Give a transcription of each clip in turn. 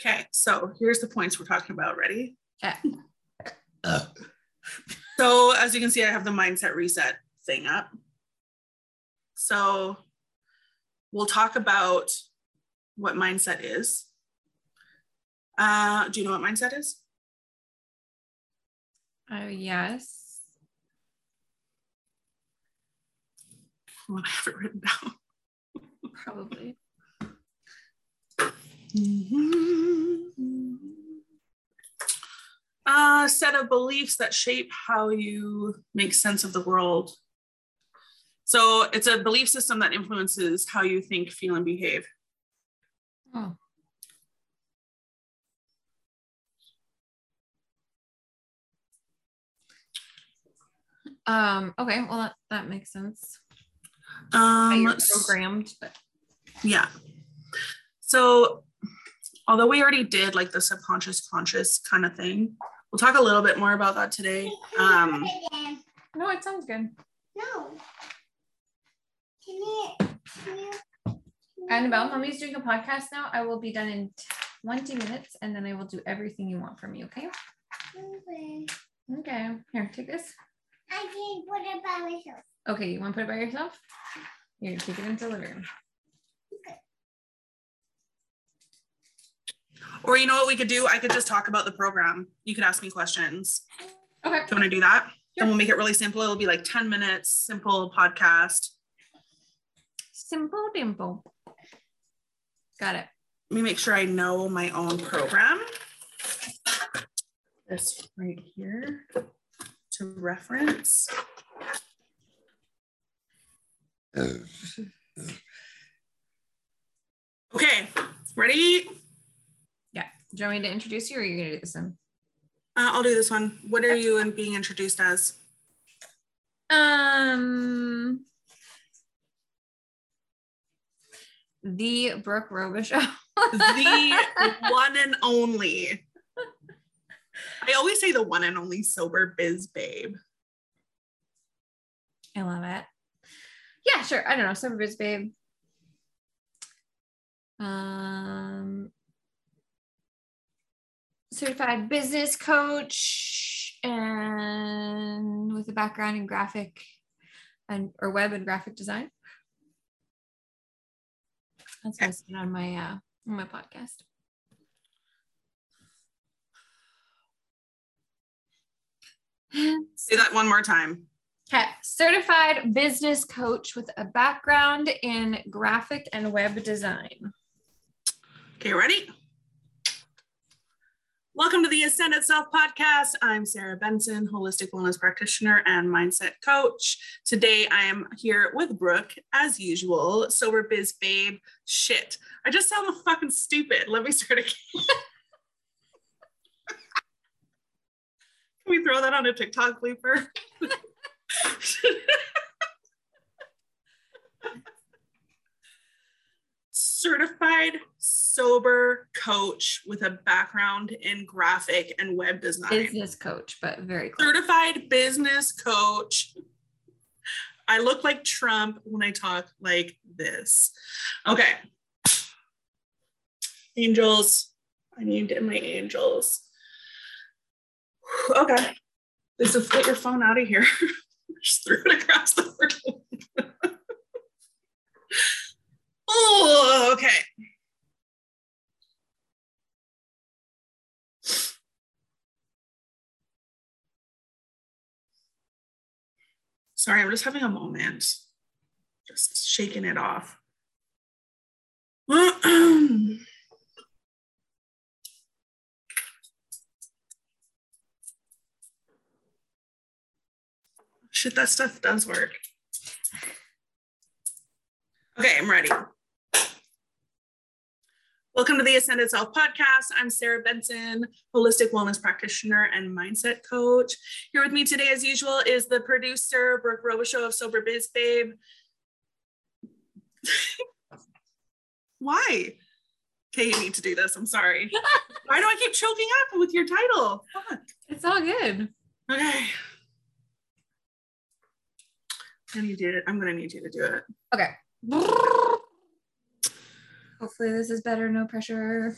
Okay, so here's the points we're talking about. Ready? Okay. So as you can see, I have the mindset reset thing up. So we'll talk about what mindset is. Uh, do you know what mindset is? Oh, yes. Well, I have it written down. Probably. A set of beliefs that shape how you make sense of the world. So it's a belief system that influences how you think, feel, and behave. Oh. Um, okay, well that, that makes sense. How Um, you're programmed, but Yeah. So, although we already did like the subconscious conscious kind of thing, we'll talk a little bit more about that today. Um, no, it sounds good. No. Can you? Can you? Annabelle, mommy's doing a podcast now. I will be done in 20 minutes and then I will do everything you want from me, okay? Okay. Okay. Here, take this. I can put it by myself. Okay, you want to put it by yourself? Here, take it into the living room. Or you know what we could do? I could just talk about the program. You could ask me questions. Okay. Do you want to do that? Sure. And we'll make it really simple. It'll be like 10 minutes, simple podcast. Simple dimple. Got it. Let me make sure I know my own program. This right here to reference. Okay, ready? Do you want me to introduce you or are you going to do this one? Uh, I'll do this one. What are you in being introduced as? Um, the Brooke show. The one and only. I always say the one and only sober biz babe. I love it. Yeah, sure. I don't know. Sober Biz Babe. Um, certified business coach and with a background in graphic and or web and graphic design. That's listed on my uh on my podcast. Say that one more time. Okay, certified business coach with a background in graphic and web design. Okay, ready? Welcome to the Ascended Self podcast. I'm Sarah Benson, holistic wellness practitioner and mindset coach. Today I am here with Brooke, as usual, sober biz babe. Shit, I just sound fucking stupid. Let me start again. Can we throw that on a TikTok blooper? certified sober coach with a background in graphic and web design. Business coach, but very close. certified business coach. I look like Trump when I talk like this. Okay. Angels. I need my angels. Okay. This is get your phone out of here. Just threw it across the room. oh, okay. Sorry, I'm just having a moment. Just shaking it off. Shit, that stuff does work. Okay, I'm ready. Welcome to the Ascended Self podcast. I'm Sarah Benson, holistic wellness practitioner and mindset coach. Here with me today, as usual, is the producer, Brooke Robichaud of Sober Biz Babe. Why? Okay, you need to do this. I'm sorry. Why do I keep choking up with your title? Fuck. It's all good. Okay. I need you. I'm gonna need you to do it. Okay. Hopefully, this is better. No pressure.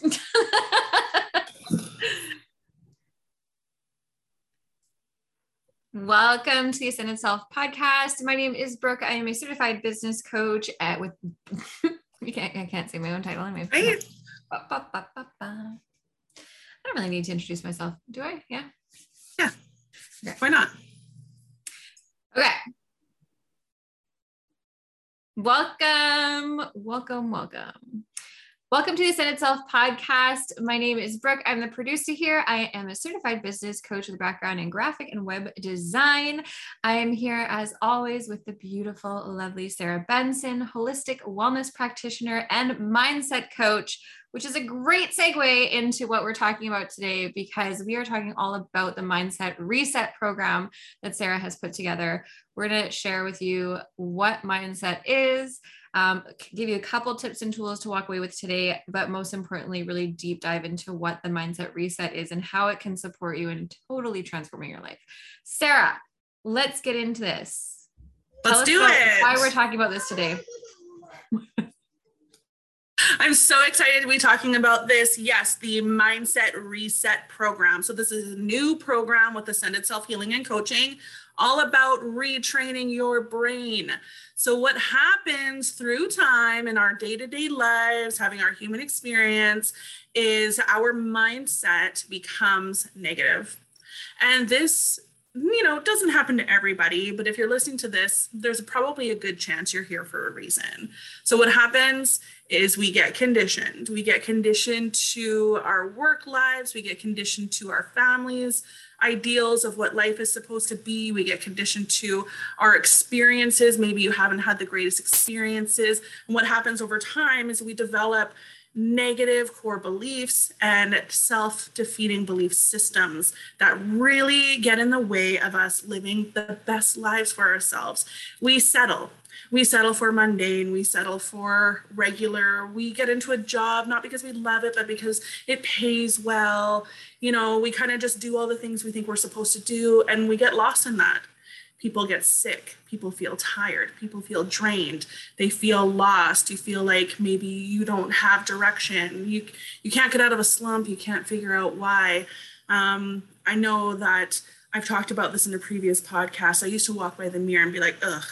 Welcome to the Ascended Self podcast. My name is Brooke. I am a certified business coach at with. I can't. I can't say my own title. Anyway. I, I don't really need to introduce myself, do I? Yeah. Yeah. Okay. Why not? Okay. Welcome, welcome, welcome. Welcome to the Ascended Self podcast. My name is Brooke. I'm the producer here. I am a certified business coach with a background in graphic and web design. I am here as always with the beautiful, lovely Sarah Benson, holistic wellness practitioner and mindset coach, which is a great segue into what we're talking about today because we are talking all about the mindset reset program that Sarah has put together. We're going to share with you what mindset is um, give you a couple tips and tools to walk away with today, but most importantly, really deep dive into what the mindset reset is and how it can support you in totally transforming your life. Sarah, let's get into this. Let's do it. Why we're talking about this today. I'm so excited to be talking about this. Yes, the Mindset Reset program. So, this is a new program with Ascended Self Healing and Coaching, all about retraining your brain. So, what happens through time in our day to day lives, having our human experience, is our mindset becomes negative. And this you know, it doesn't happen to everybody, but if you're listening to this, there's probably a good chance you're here for a reason. So, what happens is we get conditioned. We get conditioned to our work lives, we get conditioned to our families, ideals of what life is supposed to be. We get conditioned to our experiences. Maybe you haven't had the greatest experiences. And what happens over time is we develop negative core beliefs and self defeating belief systems that really get in the way of us living the best lives for ourselves. We settle. We settle for mundane, we settle for regular. We get into a job not because we love it, but because it pays well. You know, we kind of just do all the things we think we're supposed to do, and we get lost in that people get sick. People feel tired. People feel drained. They feel lost. You feel like maybe you don't have direction. You you can't get out of a slump. You can't figure out why. Um, i know that i've talked about this in a previous podcast. I used to walk by the mirror and be like ugh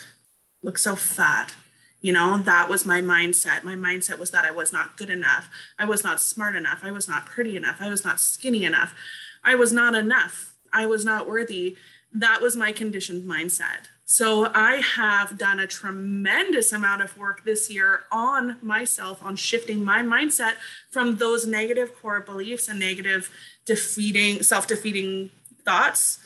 look so fat. You know that was my mindset. My mindset was that i was not good enough. I was not smart enough. I was not pretty enough. I was not skinny enough. I was not enough. I was not worthy that was my conditioned mindset. So I have done a tremendous amount of work this year on myself, on shifting my mindset from those negative core beliefs and negative defeating, self defeating thoughts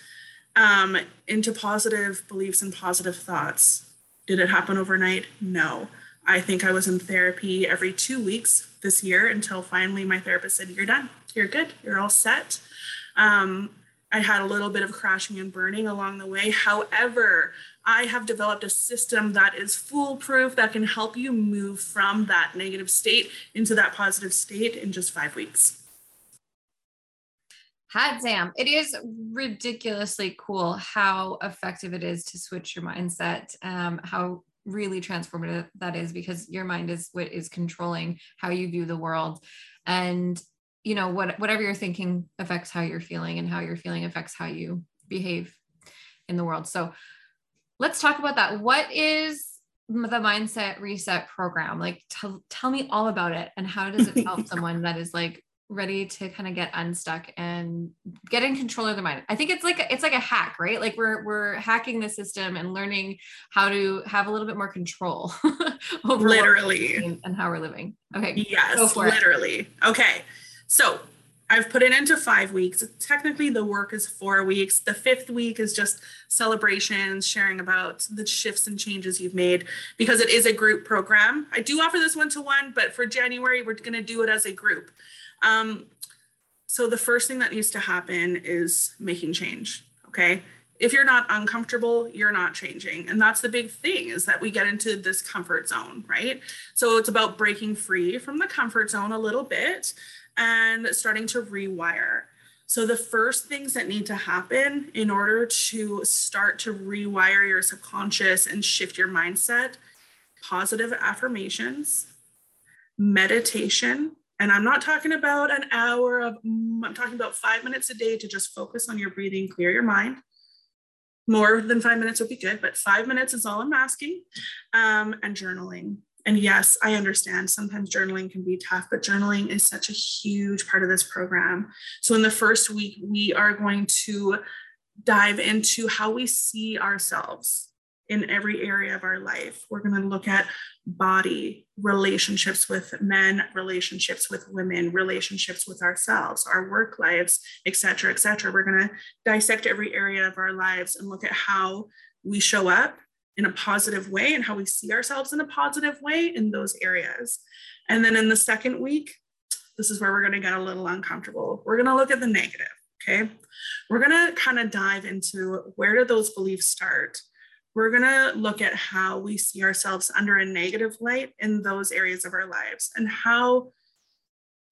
um, into positive beliefs and positive thoughts. Did it happen overnight? No. I think I was in therapy every two weeks this year until finally my therapist said, You're done. You're good. You're all set. Um, I had a little bit of crashing and burning along the way. However, I have developed a system that is foolproof that can help you move from that negative state into that positive state in just five weeks. Hot damn. It is ridiculously cool how effective it is to switch your mindset, um, how really transformative that is because your mind is what is controlling how you view the world. And you know what whatever you're thinking affects how you're feeling and how you're feeling affects how you behave in the world. So let's talk about that. What is the mindset reset program? Like t- tell me all about it and how does it help someone that is like ready to kind of get unstuck and get in control of their mind? I think it's like it's like a hack right? Like we're we're hacking the system and learning how to have a little bit more control over literally. and how we're living. Okay yes literally it. okay so I've put it into five weeks. Technically, the work is four weeks. The fifth week is just celebrations, sharing about the shifts and changes you've made because it is a group program. I do offer this one to one, but for January, we're going to do it as a group. Um, so, the first thing that needs to happen is making change. Okay. If you're not uncomfortable, you're not changing. And that's the big thing is that we get into this comfort zone, right? So, it's about breaking free from the comfort zone a little bit and starting to rewire. So, the first things that need to happen in order to start to rewire your subconscious and shift your mindset positive affirmations, meditation. And I'm not talking about an hour of, I'm talking about five minutes a day to just focus on your breathing, clear your mind. more than five minutes would be good, but five minutes is all I'm asking. Um, and journaling. And yes, I understand sometimes journaling can be tough, but journaling is such a huge part of this program. So, in the first week, we are going to dive into how we see ourselves in every area of our life. We're going to look at body, relationships with men, relationships with women, relationships with ourselves, our work lives, et cetera, et cetera. We're going to dissect every area of our lives and look at how we show up in a positive way and how we see ourselves in a positive way in those areas. And then in the second week, this is where we're going to get a little uncomfortable. We're going to look at the negative. Okay. We're going to kind of dive into where do those beliefs start? we're going to look at how we see ourselves under a negative light in those areas of our lives and how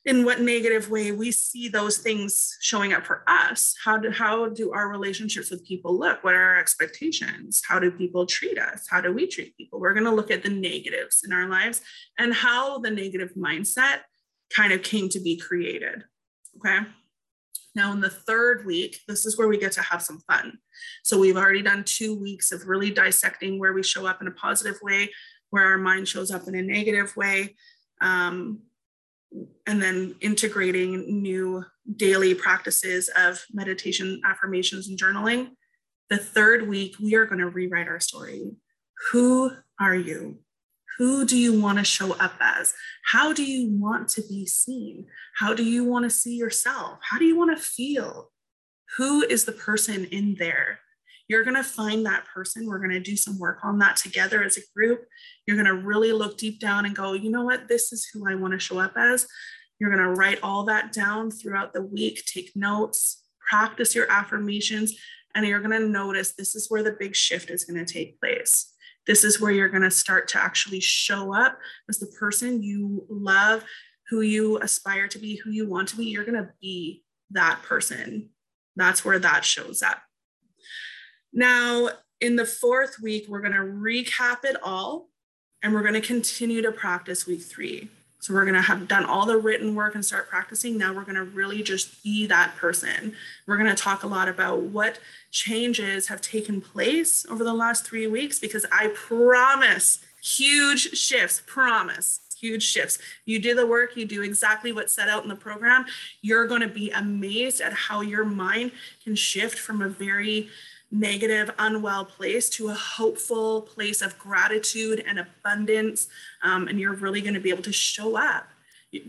in what negative way we see those things showing up for us. How do how do our relationships with people look? What are our expectations? How do people treat us? How do we treat people? We're going to look at the negatives in our lives and how the negative mindset kind of came to be created okay? Now, in the third week, this is where we get to have some fun. So, we've already done two weeks of really dissecting where we show up in a positive way, where our mind shows up in a negative way, um, and then integrating new daily practices of meditation, affirmations, and journaling. The third week, we are going to rewrite our story. Who are you? Who do you want to show up as? How do you want to be seen? How do you want to see yourself? How do you want to feel? Who is the person in there? You're going to find that person. We're going to do some work on that together as a group. You're going to really look deep down and go, you know what? This is who I want to show up as. You're going to write all that down throughout the week, take notes, practice your affirmations, and you're going to notice this is where the big shift is going to take place. This is where you're going to start to actually show up as the person you love, who you aspire to be, who you want to be. You're going to be that person. That's where that shows up. Now, in the fourth week, we're going to recap it all and we're going to continue to practice week three. So we're going to have done all the written work and start practicing. Now we're going to really just be that person. We're going to talk a lot about what changes have taken place over the last three weeks because I promise huge shifts, promise huge shifts. You do the work, you do exactly what's set out in the program. You're going to be amazed at how your mind can shift from a very negative, unwell place to a hopeful place of gratitude and abundance. Um, and you're really going to be able to show up.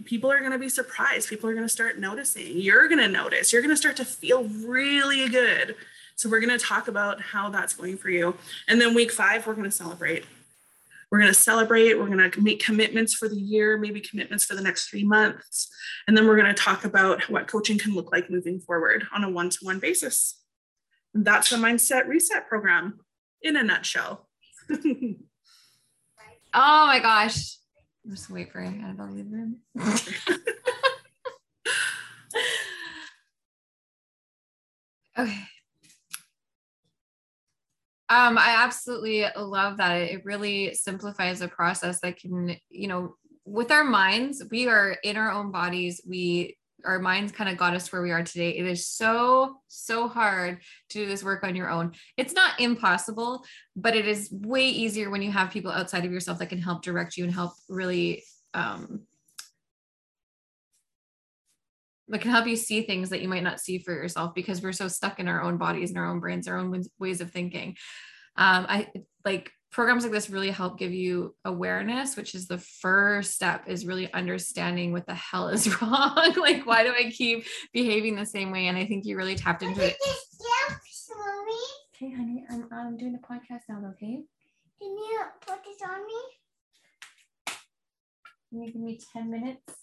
People are going to be surprised. People are going to start noticing. You're going to notice. You're going to start to feel really good. So, we're going to talk about how that's going for you. And then, week five, we're going to celebrate. We're going to celebrate. We're going to make commitments for the year, maybe commitments for the next three months. And then, we're going to talk about what coaching can look like moving forward on a one to one basis. That's the Mindset Reset program in a nutshell. oh my gosh. I'm just wait for Annabelle to leave the room. okay. Um, I absolutely love that. It really simplifies a process that can, you know, with our minds, we are in our own bodies. We our minds kind of got us where we are today. It is so, so hard to do this work on your own. It's not impossible, but it is way easier when you have people outside of yourself that can help direct you and help really um that can help you see things that you might not see for yourself because we're so stuck in our own bodies and our own brains, our own ways of thinking. Um, I like programs like this really help give you awareness which is the first step is really understanding what the hell is wrong. Like why do i keep behaving the same way? And i think you really tapped into it. Okay honey i'm, I'm doing a podcast now okay? Can you put this on me? Can you give me 10 minutes?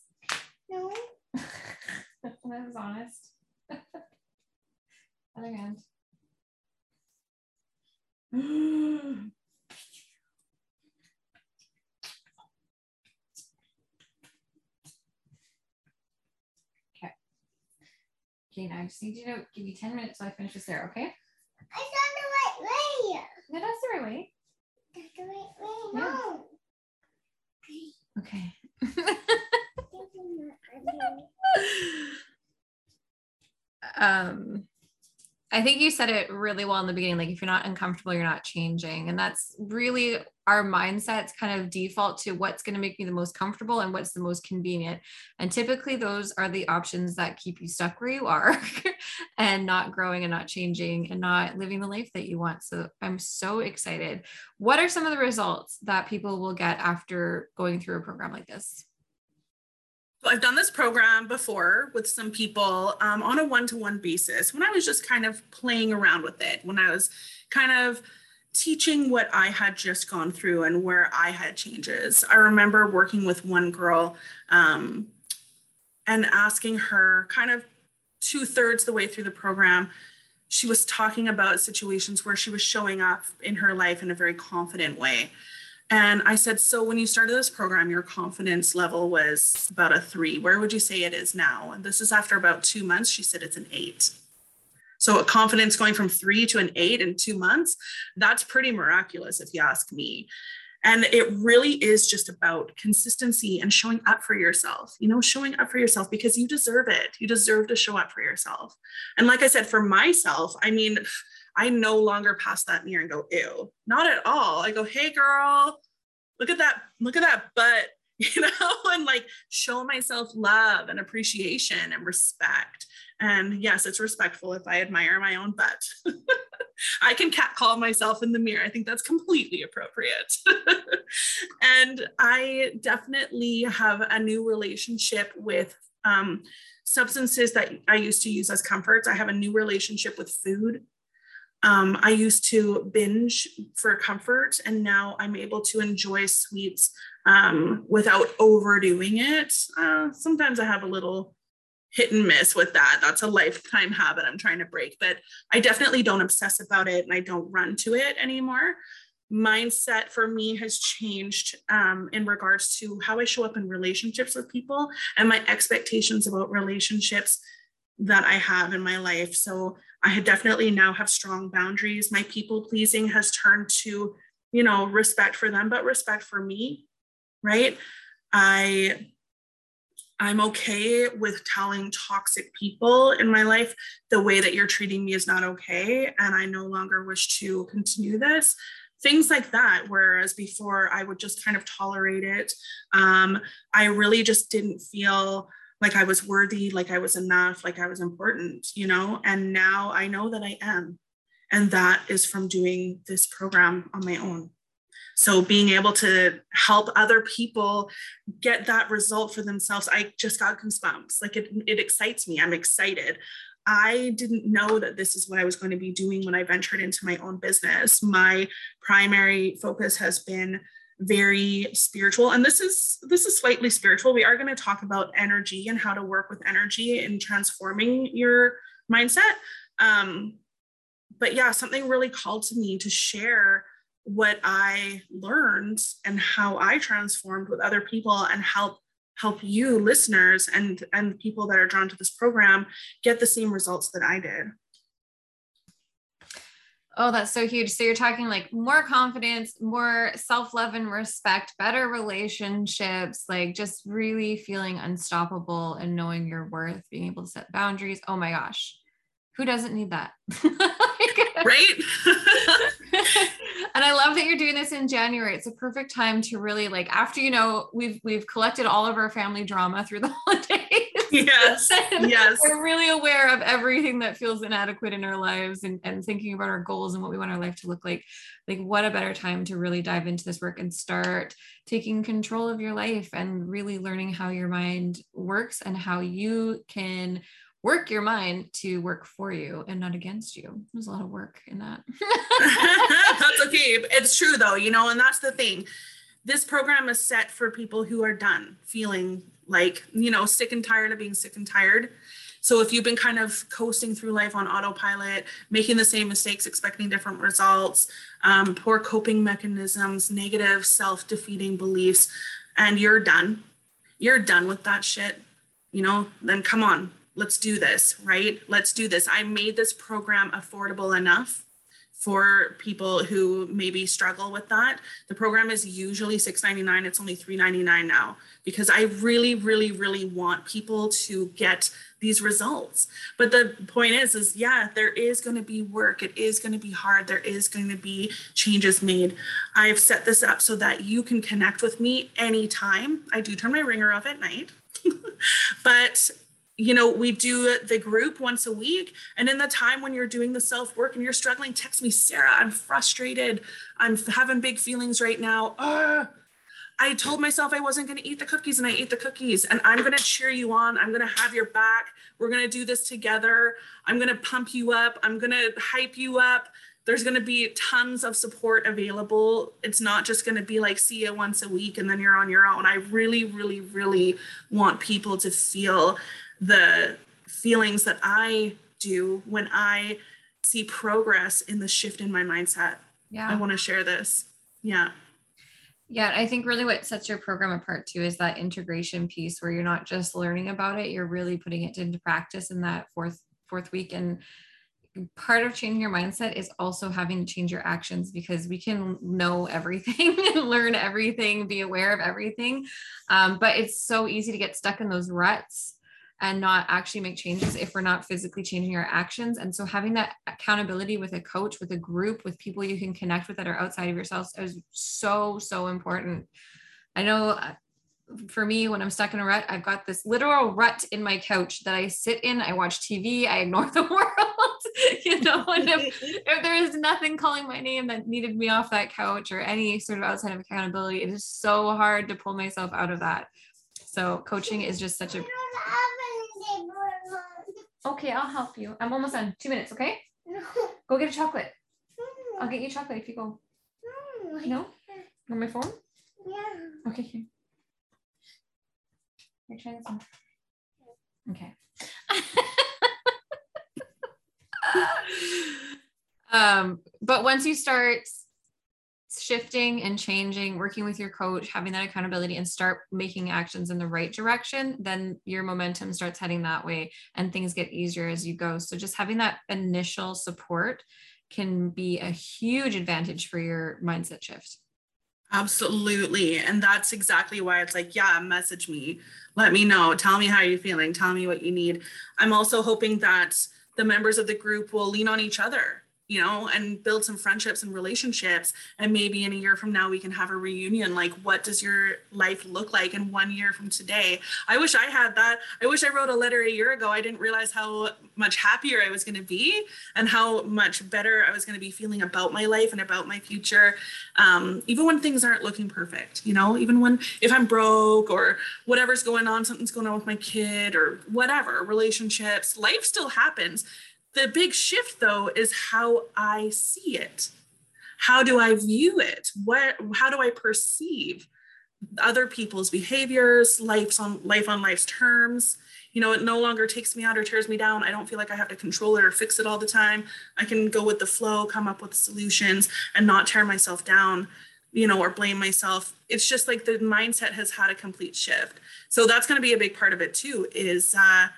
No. That was honest. Other hand Okay, now I just need you to give you 10 minutes so I finish this there, okay? I found the right way. No, that's the right way. That's the right way. No. Okay. um, I think you said it really well in the beginning. Like, if you're not uncomfortable, you're not changing. And that's really our mindsets kind of default to what's going to make me the most comfortable and what's the most convenient. And typically, those are the options that keep you stuck where you are and not growing and not changing and not living the life that you want. So, I'm so excited. What are some of the results that people will get after going through a program like this? I've done this program before with some people um, on a one to one basis when I was just kind of playing around with it, when I was kind of teaching what I had just gone through and where I had changes. I remember working with one girl um, and asking her kind of two thirds the way through the program. She was talking about situations where she was showing up in her life in a very confident way. And I said, So when you started this program, your confidence level was about a three. Where would you say it is now? And this is after about two months. She said it's an eight. So a confidence going from three to an eight in two months, that's pretty miraculous, if you ask me. And it really is just about consistency and showing up for yourself, you know, showing up for yourself because you deserve it. You deserve to show up for yourself. And like I said, for myself, I mean, I no longer pass that mirror and go, ew, not at all. I go, hey girl, look at that, look at that butt, you know, and like show myself love and appreciation and respect. And yes, it's respectful if I admire my own butt. I can catcall myself in the mirror. I think that's completely appropriate. and I definitely have a new relationship with um, substances that I used to use as comforts. I have a new relationship with food. Um, I used to binge for comfort, and now I'm able to enjoy sweets um, without overdoing it. Uh, sometimes I have a little hit and miss with that. That's a lifetime habit I'm trying to break, but I definitely don't obsess about it and I don't run to it anymore. Mindset for me has changed um, in regards to how I show up in relationships with people and my expectations about relationships that I have in my life. So I definitely now have strong boundaries. My people pleasing has turned to, you know, respect for them, but respect for me, right? I I'm okay with telling toxic people in my life the way that you're treating me is not okay. And I no longer wish to continue this. Things like that. Whereas before I would just kind of tolerate it. Um, I really just didn't feel like I was worthy, like I was enough, like I was important, you know? And now I know that I am. And that is from doing this program on my own. So being able to help other people get that result for themselves, I just got goosebumps. Like it, it excites me. I'm excited. I didn't know that this is what I was going to be doing when I ventured into my own business. My primary focus has been very spiritual. And this is this is slightly spiritual. We are going to talk about energy and how to work with energy and transforming your mindset. Um but yeah something really called to me to share what i learned and how i transformed with other people and help help you listeners and and people that are drawn to this program get the same results that i did Oh, that's so huge. So you're talking like more confidence, more self love and respect, better relationships, like just really feeling unstoppable and knowing your worth, being able to set boundaries. Oh my gosh, who doesn't need that? right? and I love that you're doing this in January. It's a perfect time to really like after you know we've we've collected all of our family drama through the holidays. Yes. yes. We're really aware of everything that feels inadequate in our lives and, and thinking about our goals and what we want our life to look like. Like what a better time to really dive into this work and start taking control of your life and really learning how your mind works and how you can work your mind to work for you and not against you. There's a lot of work in that. that's okay. It's true though, you know, and that's the thing. This program is set for people who are done feeling like, you know, sick and tired of being sick and tired. So if you've been kind of coasting through life on autopilot, making the same mistakes, expecting different results, um, poor coping mechanisms, negative self defeating beliefs, and you're done, you're done with that shit, you know, then come on, let's do this, right? Let's do this. I made this program affordable enough for people who maybe struggle with that. The program is usually $6.99. It's only $3.99 now because I really, really, really want people to get these results. But the point is, is yeah, there is going to be work. It is going to be hard. There is going to be changes made. I've set this up so that you can connect with me anytime. I do turn my ringer off at night. but you know, we do the group once a week. And in the time when you're doing the self work and you're struggling, text me, Sarah, I'm frustrated. I'm having big feelings right now. I told myself I wasn't going to eat the cookies and I ate the cookies. And I'm going to cheer you on. I'm going to have your back. We're going to do this together. I'm going to pump you up. I'm going to hype you up. There's going to be tons of support available. It's not just going to be like, see you once a week and then you're on your own. I really, really, really want people to feel the feelings that I do when I see progress in the shift in my mindset. Yeah. I want to share this. Yeah. Yeah, I think really what sets your program apart too is that integration piece where you're not just learning about it, you're really putting it into practice in that fourth fourth week and part of changing your mindset is also having to change your actions because we can know everything and learn everything be aware of everything um, but it's so easy to get stuck in those ruts and not actually make changes if we're not physically changing our actions. And so having that accountability with a coach, with a group, with people you can connect with that are outside of yourselves is so, so important. I know uh, for me, when I'm stuck in a rut, I've got this literal rut in my couch that I sit in, I watch TV, I ignore the world, you know, and if, if there is nothing calling my name that needed me off that couch or any sort of outside of accountability, it is so hard to pull myself out of that. So coaching is just such a Okay, I'll help you. I'm almost done. Two minutes, okay? No. Go get a chocolate. No. I'll get you chocolate if you go. No? no? On my phone? Yeah. Okay, here. You're trying this one. Okay. um, but once you start shifting and changing, working with your coach, having that accountability and start making actions in the right direction, then your momentum starts heading that way and things get easier as you go. So just having that initial support can be a huge advantage for your mindset shift. Absolutely. And that's exactly why it's like, yeah, message me. Let me know. Tell me how you're feeling. Tell me what you need. I'm also hoping that the members of the group will lean on each other you know, and build some friendships and relationships. And maybe in a year from now, we can have a reunion. Like, what does your life look like in one year from today? I wish I had that. I wish I wrote a letter a year ago. I didn't realize how much happier I was going to be and how much better I was going to be feeling about my life and about my future. Um, even when things aren't looking perfect, you know, even when if I'm broke or whatever's going on, something's going on with my kid or whatever, relationships, life still happens the big shift, though, is how I see it. How do I view it? What, how do I perceive other people's behaviors, life's on life on life's terms? You know, it no longer takes me out or tears me down. I don't feel like I have to control it or fix it all the time. I can go with the flow, come up with solutions, and not tear myself down, you know, or blame myself. It's just like the mindset has had a complete shift. So that's going to be a big part of it too. Is uh,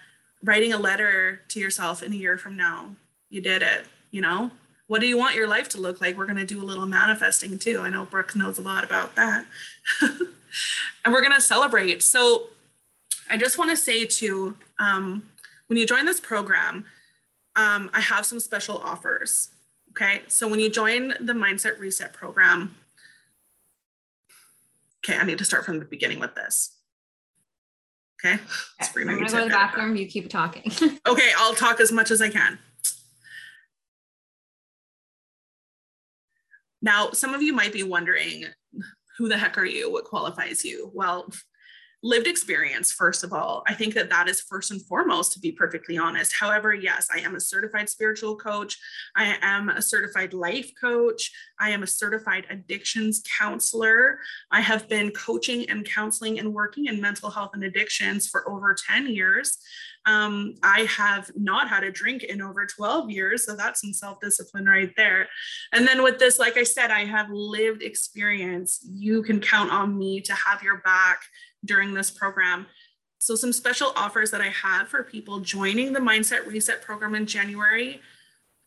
writing a letter to yourself in a year from now. You did it, you know? What do you want your life to look like? We're going to do a little manifesting too. I know Brooke knows a lot about that. and we're going to celebrate. So I just want to say too, um, when you join this program, um, I have some special offers. Okay. So when you join the Mindset Reset program, okay, I need to start from the beginning with this. Okay. I'm gonna go to the bathroom. You keep talking. okay, I'll talk as much as I can. Now, some of you might be wondering, who the heck are you? What qualifies you? Well, lived experience first of all i think that that is first and foremost to be perfectly honest however yes i am a certified spiritual coach i am a certified life coach i am a certified addictions counselor i have been coaching and counseling and working in mental health and addictions for over 10 years um, I have not had a drink in over 12 years. So that's some self discipline right there. And then with this, like I said, I have lived experience. You can count on me to have your back during this program. So, some special offers that I have for people joining the Mindset Reset program in January.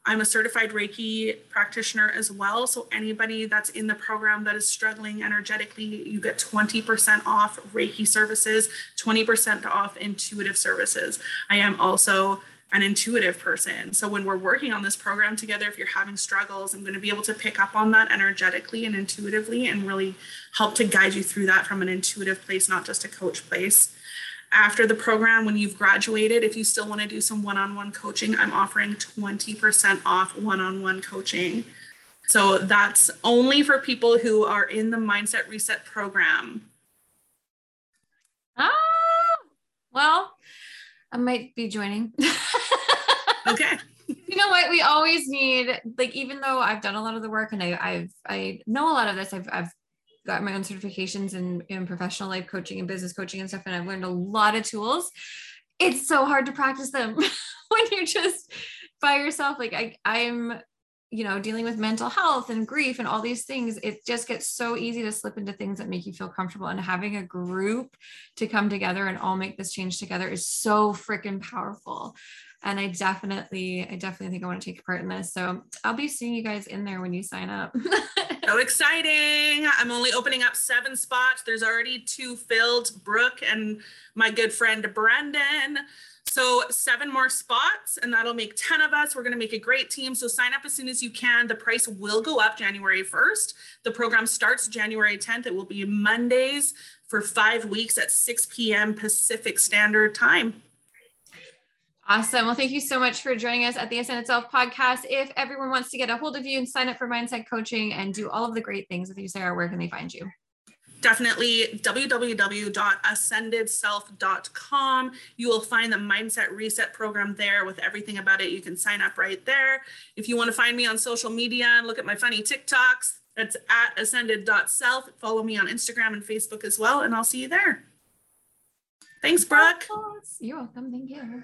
I'm a certified Reiki practitioner as well. So anybody that's in the program that is struggling energetically, you get 20% off Reiki services, 20% off intuitive services. I am also an intuitive person. So when we're working on this program together, if you're having struggles, I'm going to be able to pick up on that energetically and intuitively and really help to guide you through that from an intuitive place, not just a coach place. After the program when you've graduated if you still want to do some one-on-one coaching i'm offering 20% off one-on-one coaching. So that's only for people who are in the mindset reset program. Ah well i might be joining. Okay. You know what? We always need like even though i've done a lot of the work and I, i've i know a lot of this i've, I've got my own certifications in, in professional life coaching and business coaching and stuff and i've learned a lot of tools it's so hard to practice them when you're just by yourself. Like I, i'm you know dealing with mental health and grief and all these things it just gets so easy to slip into things that make you feel comfortable. And having a group to come together and all make this change together is so freaking powerful. And i definitely i definitely think i want to take part in this. So i'll be seeing you guys in there when you sign up. So exciting. I'm only opening up seven spots. There's already two filled brooke and my good friend brendan so seven more spots and that'll make 10 of us. We're going to make a great team. So sign up as soon as you can. The price will go up January 1st. The program starts January 10th. It will be Mondays for five weeks at 6 p.m. Pacific Standard Time. Awesome. Well, thank you so much for joining us at the Ascended Self podcast. If everyone wants to get a hold of you and sign up for mindset coaching and do all of the great things with you, Sarah, where can they find you? Definitely www.ascendedself.com. You will find the Mindset Reset program there with everything about it. You can sign up right there. If you want to find me on social media and look at my funny TikToks, that's at ascended.self. Follow me on Instagram and Facebook as well, and I'll see you there. Thanks, Brooke. You're welcome. Thank you.